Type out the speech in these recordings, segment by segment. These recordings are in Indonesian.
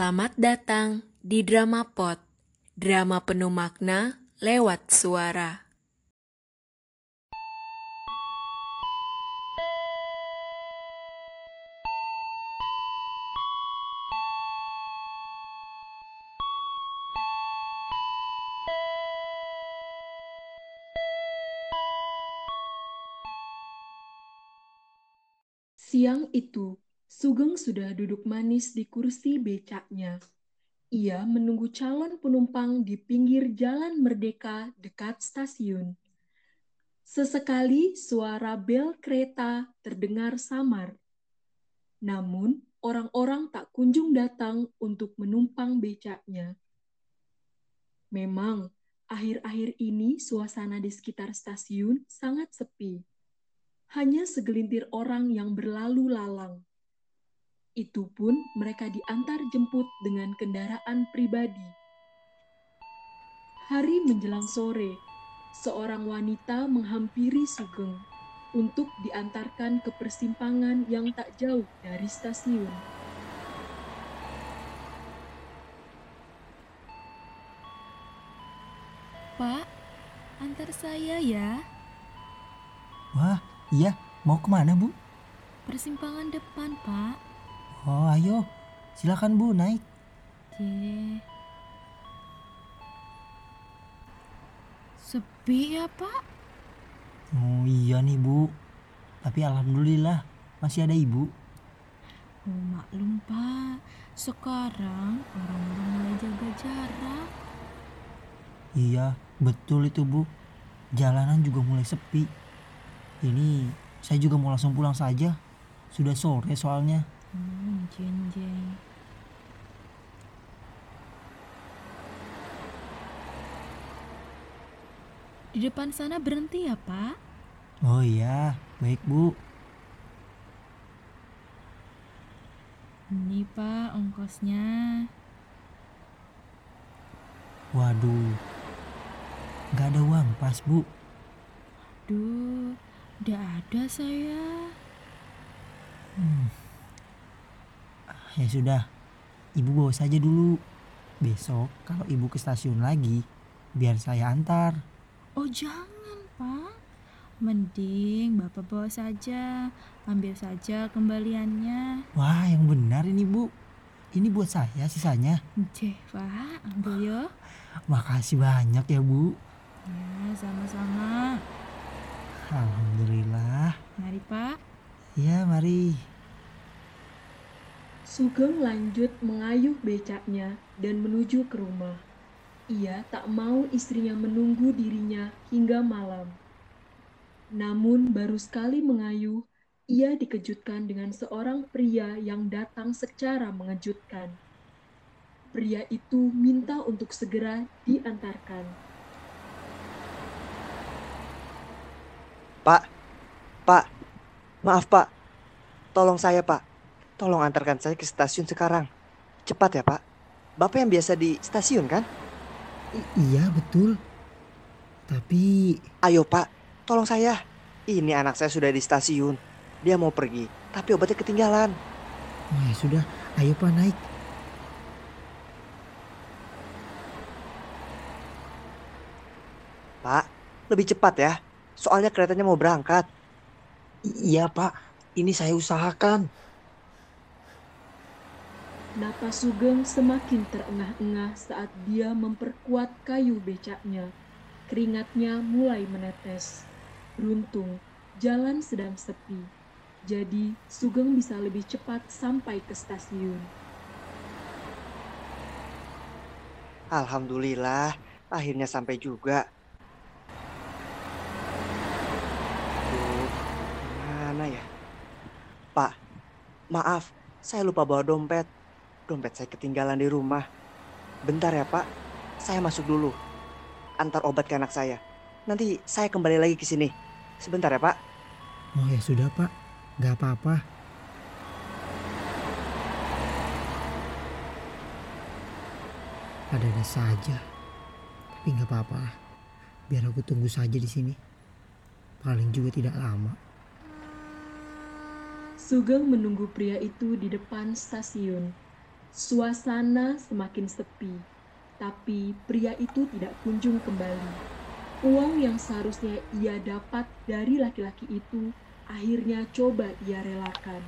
Selamat datang di Drama Pot, drama penuh makna lewat suara. Siang itu, Sugeng sudah duduk manis di kursi becaknya. Ia menunggu calon penumpang di pinggir Jalan Merdeka dekat stasiun. Sesekali suara bel kereta terdengar samar. Namun, orang-orang tak kunjung datang untuk menumpang becaknya. Memang, akhir-akhir ini suasana di sekitar stasiun sangat sepi. Hanya segelintir orang yang berlalu lalang. Itu pun mereka diantar jemput dengan kendaraan pribadi. Hari menjelang sore, seorang wanita menghampiri Sugeng untuk diantarkan ke persimpangan yang tak jauh dari stasiun. Pak, antar saya ya. Wah, iya. Mau ke mana, Bu? Persimpangan depan, Pak. Oh, ayo. Silakan, Bu, naik. Ye. Sepi ya, Pak? Oh, iya nih, Bu. Tapi alhamdulillah masih ada Ibu. Oh, maklum, Pak. Sekarang orang-orang mulai jaga jarak. Iya, betul itu, Bu. Jalanan juga mulai sepi. Ini saya juga mau langsung pulang saja. Sudah sore soalnya. Hmm. Di depan sana berhenti ya, Pak? Oh iya, baik, Bu. Ini, Pak, ongkosnya. Waduh. Nggak ada uang pas, Bu. Duh, udah ada saya. Hmm. Ya sudah, Ibu bawa saja dulu. Besok kalau Ibu ke stasiun lagi, biar saya antar. Oh, jangan, Pak. Mending Bapak bawa saja. Ambil saja kembaliannya. Wah, yang benar ini, Bu. Ini buat saya sisanya. Ceh, Pak, ambil yo. Makasih banyak ya, Bu. Ya, sama-sama. Alhamdulillah. Mari, Pak. Ya, mari. Sugeng lanjut mengayuh becaknya dan menuju ke rumah. Ia tak mau istrinya menunggu dirinya hingga malam. Namun baru sekali mengayuh, ia dikejutkan dengan seorang pria yang datang secara mengejutkan. Pria itu minta untuk segera diantarkan. Pak, Pak, maaf Pak, tolong saya Pak, tolong antarkan saya ke stasiun sekarang. Cepat ya Pak, Bapak yang biasa di stasiun kan? I- iya, betul. Tapi Ayo Pak, tolong saya. Ini anak saya sudah di stasiun, dia mau pergi, tapi obatnya ketinggalan. oh, ya sudah, ayo Pak naik. Pak, lebih cepat ya, soalnya keretanya mau berangkat. I- Iya pak, ini saya usahakan. Napas Sugeng semakin terengah-engah saat dia memperkuat kayu becaknya. Keringatnya mulai menetes. Beruntung, jalan sedang sepi. Jadi, Sugeng bisa lebih cepat sampai ke stasiun. Alhamdulillah, akhirnya sampai juga. Mana ya? Pak, maaf, saya lupa bawa dompet. Dompet saya ketinggalan di rumah. Bentar ya pak, saya masuk dulu. Antar obat ke anak saya. Nanti saya kembali lagi ke sini. Sebentar ya pak. Oh ya sudah Pak, nggak apa-apa. Ada-ada saja, tapi nggak apa-apa. Biar aku tunggu saja di sini. Paling juga tidak lama. Sugeng menunggu pria itu di depan stasiun. Suasana semakin sepi, tapi pria itu tidak kunjung kembali. Uang yang seharusnya ia dapat dari laki-laki itu akhirnya coba ia relakan.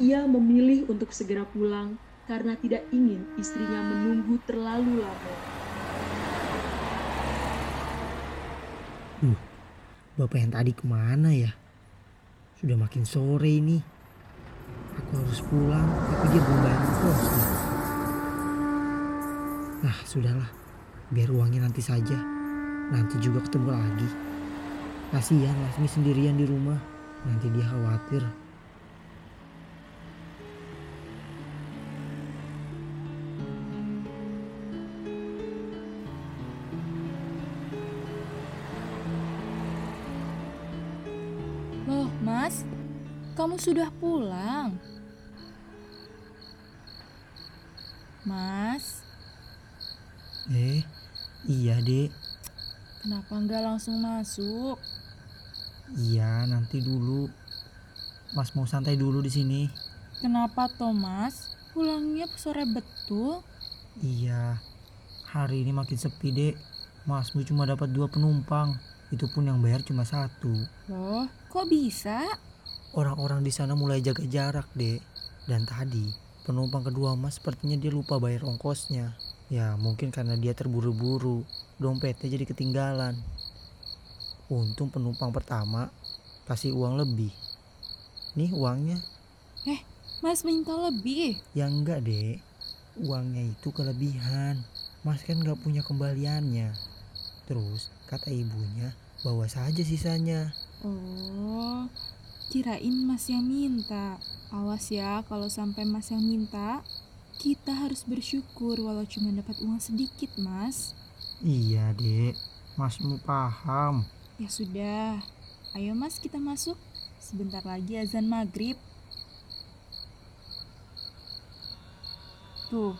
Ia memilih untuk segera pulang karena tidak ingin istrinya menunggu terlalu lama. Bapak yang tadi ke mana ya? Sudah makin sore ini. Harus pulang, tapi dia belum bayar kosnya. Nah, sudahlah. Biar uangnya nanti saja. Nanti juga ketemu lagi. Kasihan Lasmi sendirian di rumah. Nanti dia khawatir. Loh, Mas, kamu sudah pulang. Mas, Eh, iya dek. kenapa nggak langsung masuk? Iya, nanti dulu. Mas mau santai dulu di sini. Kenapa toh, Mas? Pulangnya sore betul. Iya, hari ini makin sepi dek. Masmu cuma dapat dua penumpang. Itu pun yang bayar cuma satu. Loh, kok bisa? Orang-orang di sana mulai jaga jarak dek. Dan tadi penumpang kedua mas sepertinya dia lupa bayar ongkosnya. Ya mungkin karena dia terburu-buru. Dompetnya jadi ketinggalan. Untung penumpang pertama kasih uang lebih. Nih uangnya. Mas minta lebih. Ya enggak dek. Uangnya itu kelebihan. Mas kan nggak punya kembaliannya. Terus kata ibunya bawa saja sisanya. Oh, kirain Mas yang minta. Awas ya kalau sampai Mas yang minta. Kita harus bersyukur walau cuma dapat uang sedikit, Mas. Iya dek. Masmu paham. Ya sudah. Ayo Mas kita masuk. Sebentar lagi azan maghrib. Tuh,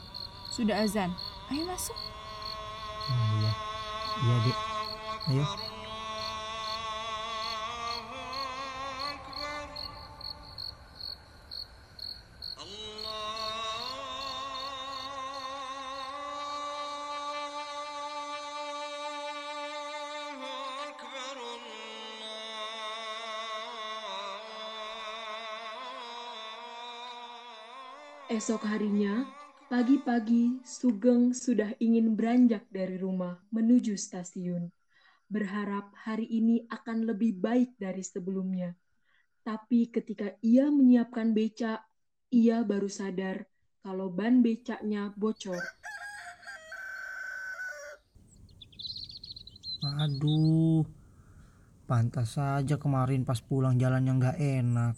sudah azan. Ayo masuk. Oh, iya. Iya dek. Ayo. Esok harinya, pagi-pagi Sugeng sudah ingin beranjak dari rumah menuju stasiun. Berharap hari ini akan lebih baik dari sebelumnya. Tapi ketika ia menyiapkan becak, ia baru sadar kalau ban becaknya bocor. Aduh. Pantas saja kemarin pas pulang jalan yang nggak enak.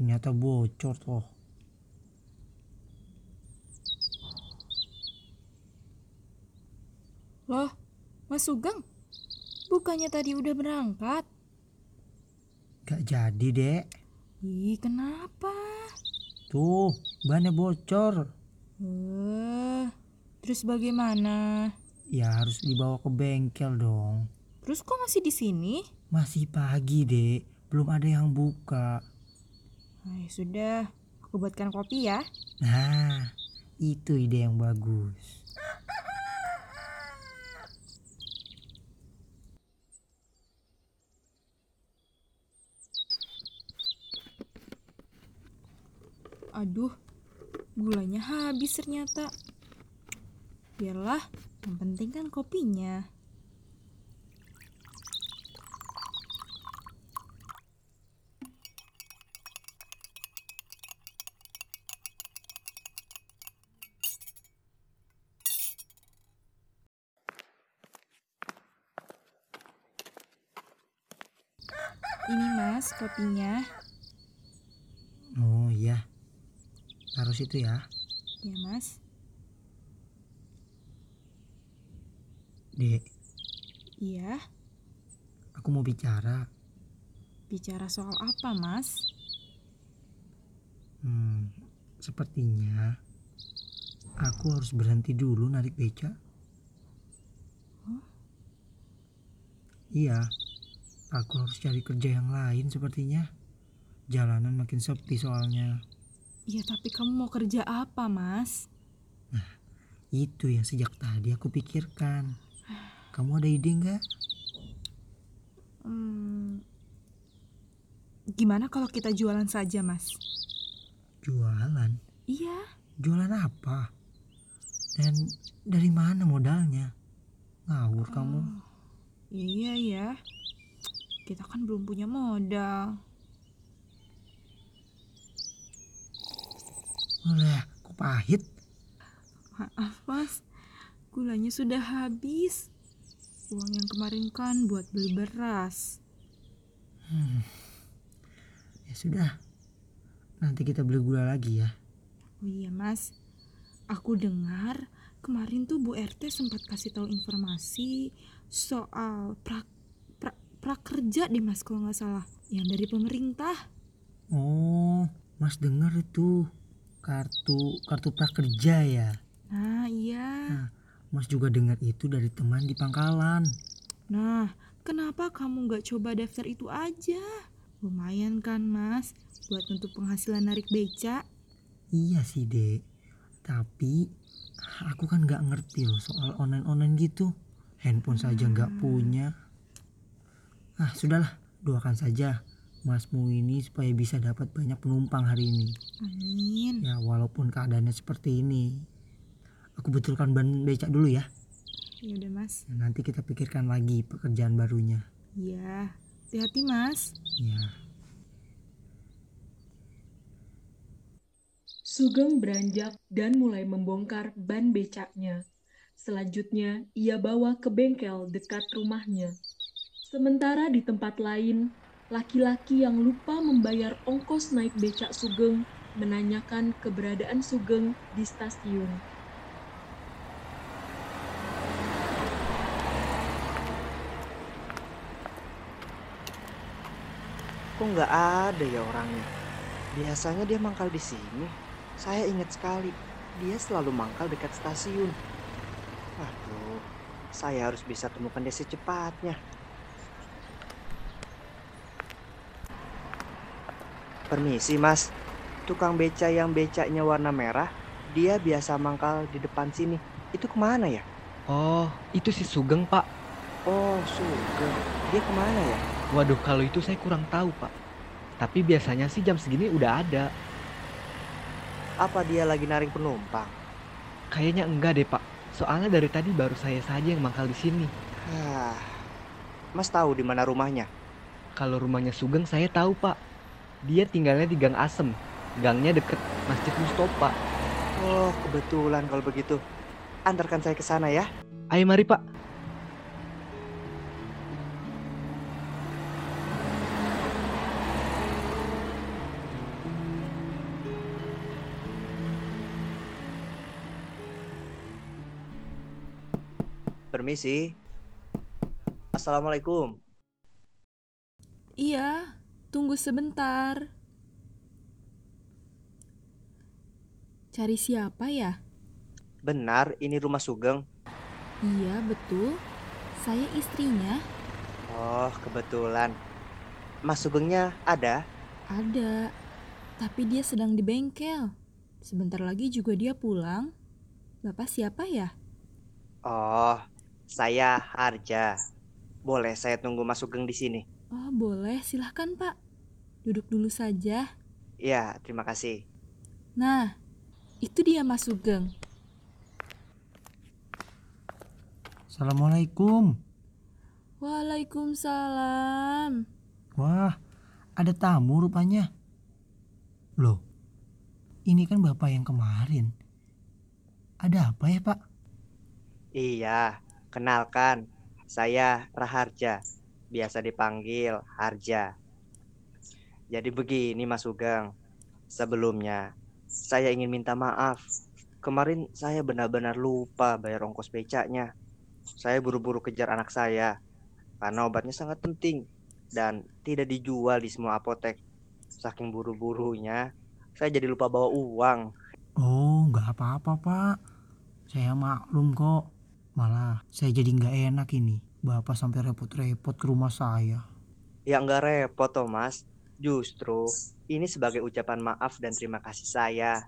Ternyata bocor toh. Loh, Mas Sugeng. Bukannya tadi udah berangkat? Gak jadi dek. Ih, kenapa? Tuh, bannya bocor. Eh, terus bagaimana? Ya harus dibawa ke bengkel dong. Terus kok masih di sini? Masih pagi dek. Belum ada yang buka. Ay, sudah, aku buatkan kopi ya. Nah, itu ide yang bagus. Aduh, gulanya habis ternyata. Biarlah, yang penting kan kopinya. Ini mas kopinya. Oh iya. Taruh situ ya. Ya mas. Dek, Iya. aku mau bicara. Bicara soal apa mas? Hmm, sepertinya aku harus berhenti dulu narik beca. Iya, aku harus cari kerja yang lain sepertinya. Jalanan makin sepi soalnya. Ya tapi kamu mau kerja apa, Mas? Itu yang sejak tadi aku pikirkan. Kamu ada ide nggak? Hmm, gimana kalau kita jualan saja, Mas? Jualan? Iya, Jualan apa? Dan dari mana modalnya? Ngawur kamu. Oh, iya ya. Kita kan belum punya modal. Ulah, kok pahit? Maaf, Mas. Gulanya sudah habis. Uang yang kemarin kan buat beli beras. Hmm. Ya sudah. Nanti kita beli gula lagi ya. Oh iya, Mas. Aku dengar kemarin tuh Bu RT sempat kasih tahu informasi soal pra, pra, prakerja deh, Mas, kalau nggak salah. Yang dari pemerintah. Oh, Mas dengar itu kartu kartu prakerja ya. Nah, iya. Mas juga dengar itu dari teman di pangkalan. Nah, kenapa kamu nggak coba daftar itu aja? Lumayan kan, Mas, buat untuk penghasilan narik beca. Iya sih, Dek. Tapi aku kan nggak ngerti loh soal online-online gitu. Handphone saja nggak punya. Ah, sudahlah, doakan saja Masmu ini supaya bisa dapat banyak penumpang hari ini. Amin. Ya, walaupun keadaannya seperti ini. Aku betulkan ban becak dulu ya. Ya udah, Mas. Nanti kita pikirkan lagi pekerjaan barunya. Iya. Hati-hati, Mas. Ya. Sugeng beranjak dan mulai membongkar ban becaknya. Selanjutnya, ia bawa ke bengkel dekat rumahnya. Sementara di tempat lain, laki-laki yang lupa membayar ongkos naik becak Sugeng menanyakan keberadaan Sugeng di stasiun. Kok nggak ada ya orangnya? Biasanya dia mangkal di sini. Saya ingat sekali, dia selalu mangkal dekat stasiun. Waduh, saya harus bisa temukan dia secepatnya. Permisi mas, tukang beca yang becanya warna merah, dia biasa mangkal di depan sini. Itu ke mana ya? Oh, itu si Sugeng, Pak. Oh, Sugeng. Dia ke mana ya? Waduh, kalau itu saya kurang tahu, Pak. Tapi biasanya sih jam segini udah ada. Apa dia lagi naring penumpang? Kayaknya enggak deh, Pak. Soalnya dari tadi baru saya saja yang mangkal di sini. Hah, Mas tahu di mana rumahnya? Kalau rumahnya Sugeng saya tahu, Pak. Dia tinggalnya di Gang Asem. Gangnya deket Masjid Mustopa. Oh, kebetulan kalau begitu. Antarkan saya ke sana ya. Ayo mari, Pak. Permisi. Assalamualaikum. Iya, tunggu sebentar. Cari siapa ya? Benar, ini rumah Sugeng. Iya, betul. Saya istrinya. Oh, kebetulan. Mas Sugengnya ada? Ada. Tapi dia sedang di bengkel. Sebentar lagi juga dia pulang. Bapak siapa ya? Oh, saya Harja. Boleh saya tunggu Mas Sugeng di sini? Oh, boleh. Silahkan, Pak. Duduk dulu saja. Ya, terima kasih. Nah, itu dia Mas Sugeng. Assalamualaikum. Waalaikumsalam. Wah, ada tamu rupanya. Loh, ini kan bapak yang kemarin. Ada apa ya pak? Iya, kenalkan. Saya Raharja. Biasa dipanggil Harja. Jadi begini Mas Sugeng. Sebelumnya, saya ingin minta maaf. Kemarin saya benar-benar lupa bayar ongkos becaknya. Saya buru-buru kejar anak saya karena obatnya sangat penting dan tidak dijual di semua apotek. Saking buru-burunya, saya jadi lupa bawa uang. Oh, nggak apa-apa pak. Saya maklum kok. Malah saya jadi nggak enak ini. Bapak sampai repot-repot ke rumah saya. Ya nggak repot, Thomas. Justru Ini sebagai ucapan maaf dan terima kasih saya.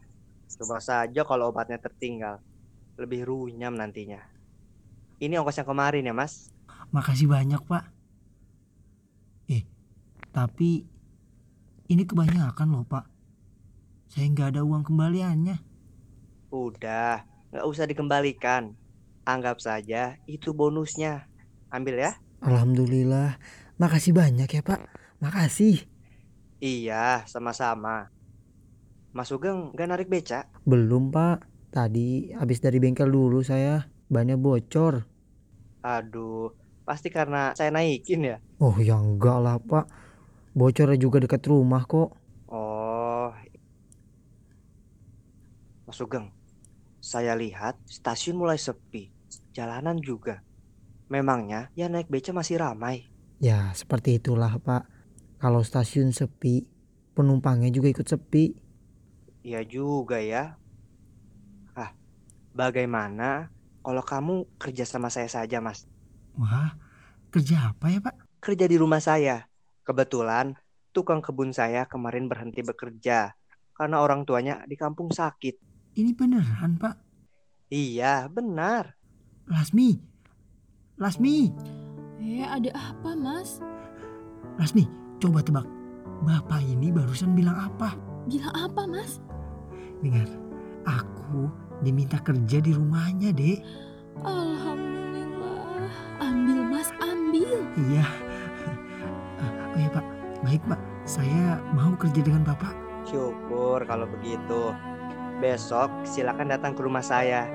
Coba saja kalau obatnya tertinggal. Lebih runyam nantinya. Ini ongkos yang kemarin ya, Mas. Makasih banyak, Pak. Eh, tapi ini kebanyakan loh, Pak. Saya nggak ada uang kembaliannya. Udah, nggak usah dikembalikan. Anggap saja itu bonusnya. Ambil ya. Alhamdulillah. Makasih banyak ya, Pak. Makasih. Iya, sama-sama. Mas Sugeng nggak narik beca? Belum, Pak. Tadi habis dari bengkel dulu saya. Bannya bocor. Aduh, pasti karena saya naikin ya. Oh, ya enggak lah, Pak. Bocornya juga dekat rumah kok. Oh. Mas Sugeng, saya lihat stasiun mulai sepi. Jalanan juga. Memangnya yang naik beca masih ramai? Ya, seperti itulah, Pak. Kalau stasiun sepi, penumpangnya juga ikut sepi. Iya juga ya. Ah, bagaimana kalau kamu kerja sama saya saja, Mas? Wah, kerja apa ya, Pak? Kerja di rumah saya. Kebetulan tukang kebun saya kemarin berhenti bekerja karena orang tuanya di kampung sakit. Ini beneran, Pak. Iya, benar. Lasmi. Lasmi. Eh, ada apa, Mas? Lasmi, coba tebak. Bapak ini barusan bilang apa? Bilang apa, Mas? Dengar, aku diminta kerja di rumahnya, Dek. Alhamdulillah. Ambil, Mas, ambil. Iya. Oh iya, Pak. Baik, Pak. Saya mau kerja dengan Bapak. Syukur kalau begitu. Besok silakan datang ke rumah saya.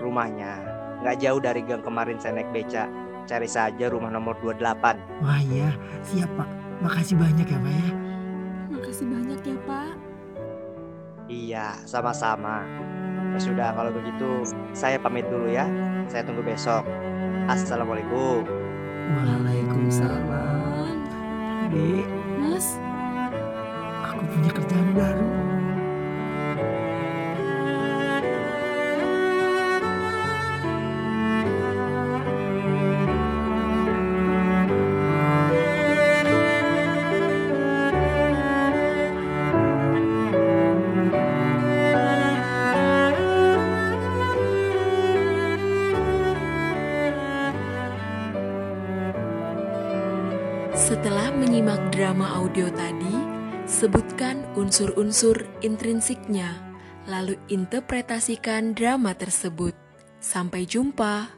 Rumahnya nggak jauh dari gang kemarin saya naik beca. Cari saja rumah nomor 28. Wah, iya. Siap, Pak. Makasih banyak ya, Pak ya. Makasih banyak ya, Pak. Iya, sama-sama. Ya sudah kalau begitu saya pamit dulu ya. Saya tunggu besok. Assalamualaikum. Waalaikumsalam. Dek, Mas, aku punya kerjaan baru. Audio tadi, sebutkan unsur-unsur intrinsiknya, lalu interpretasikan drama tersebut. Sampai jumpa.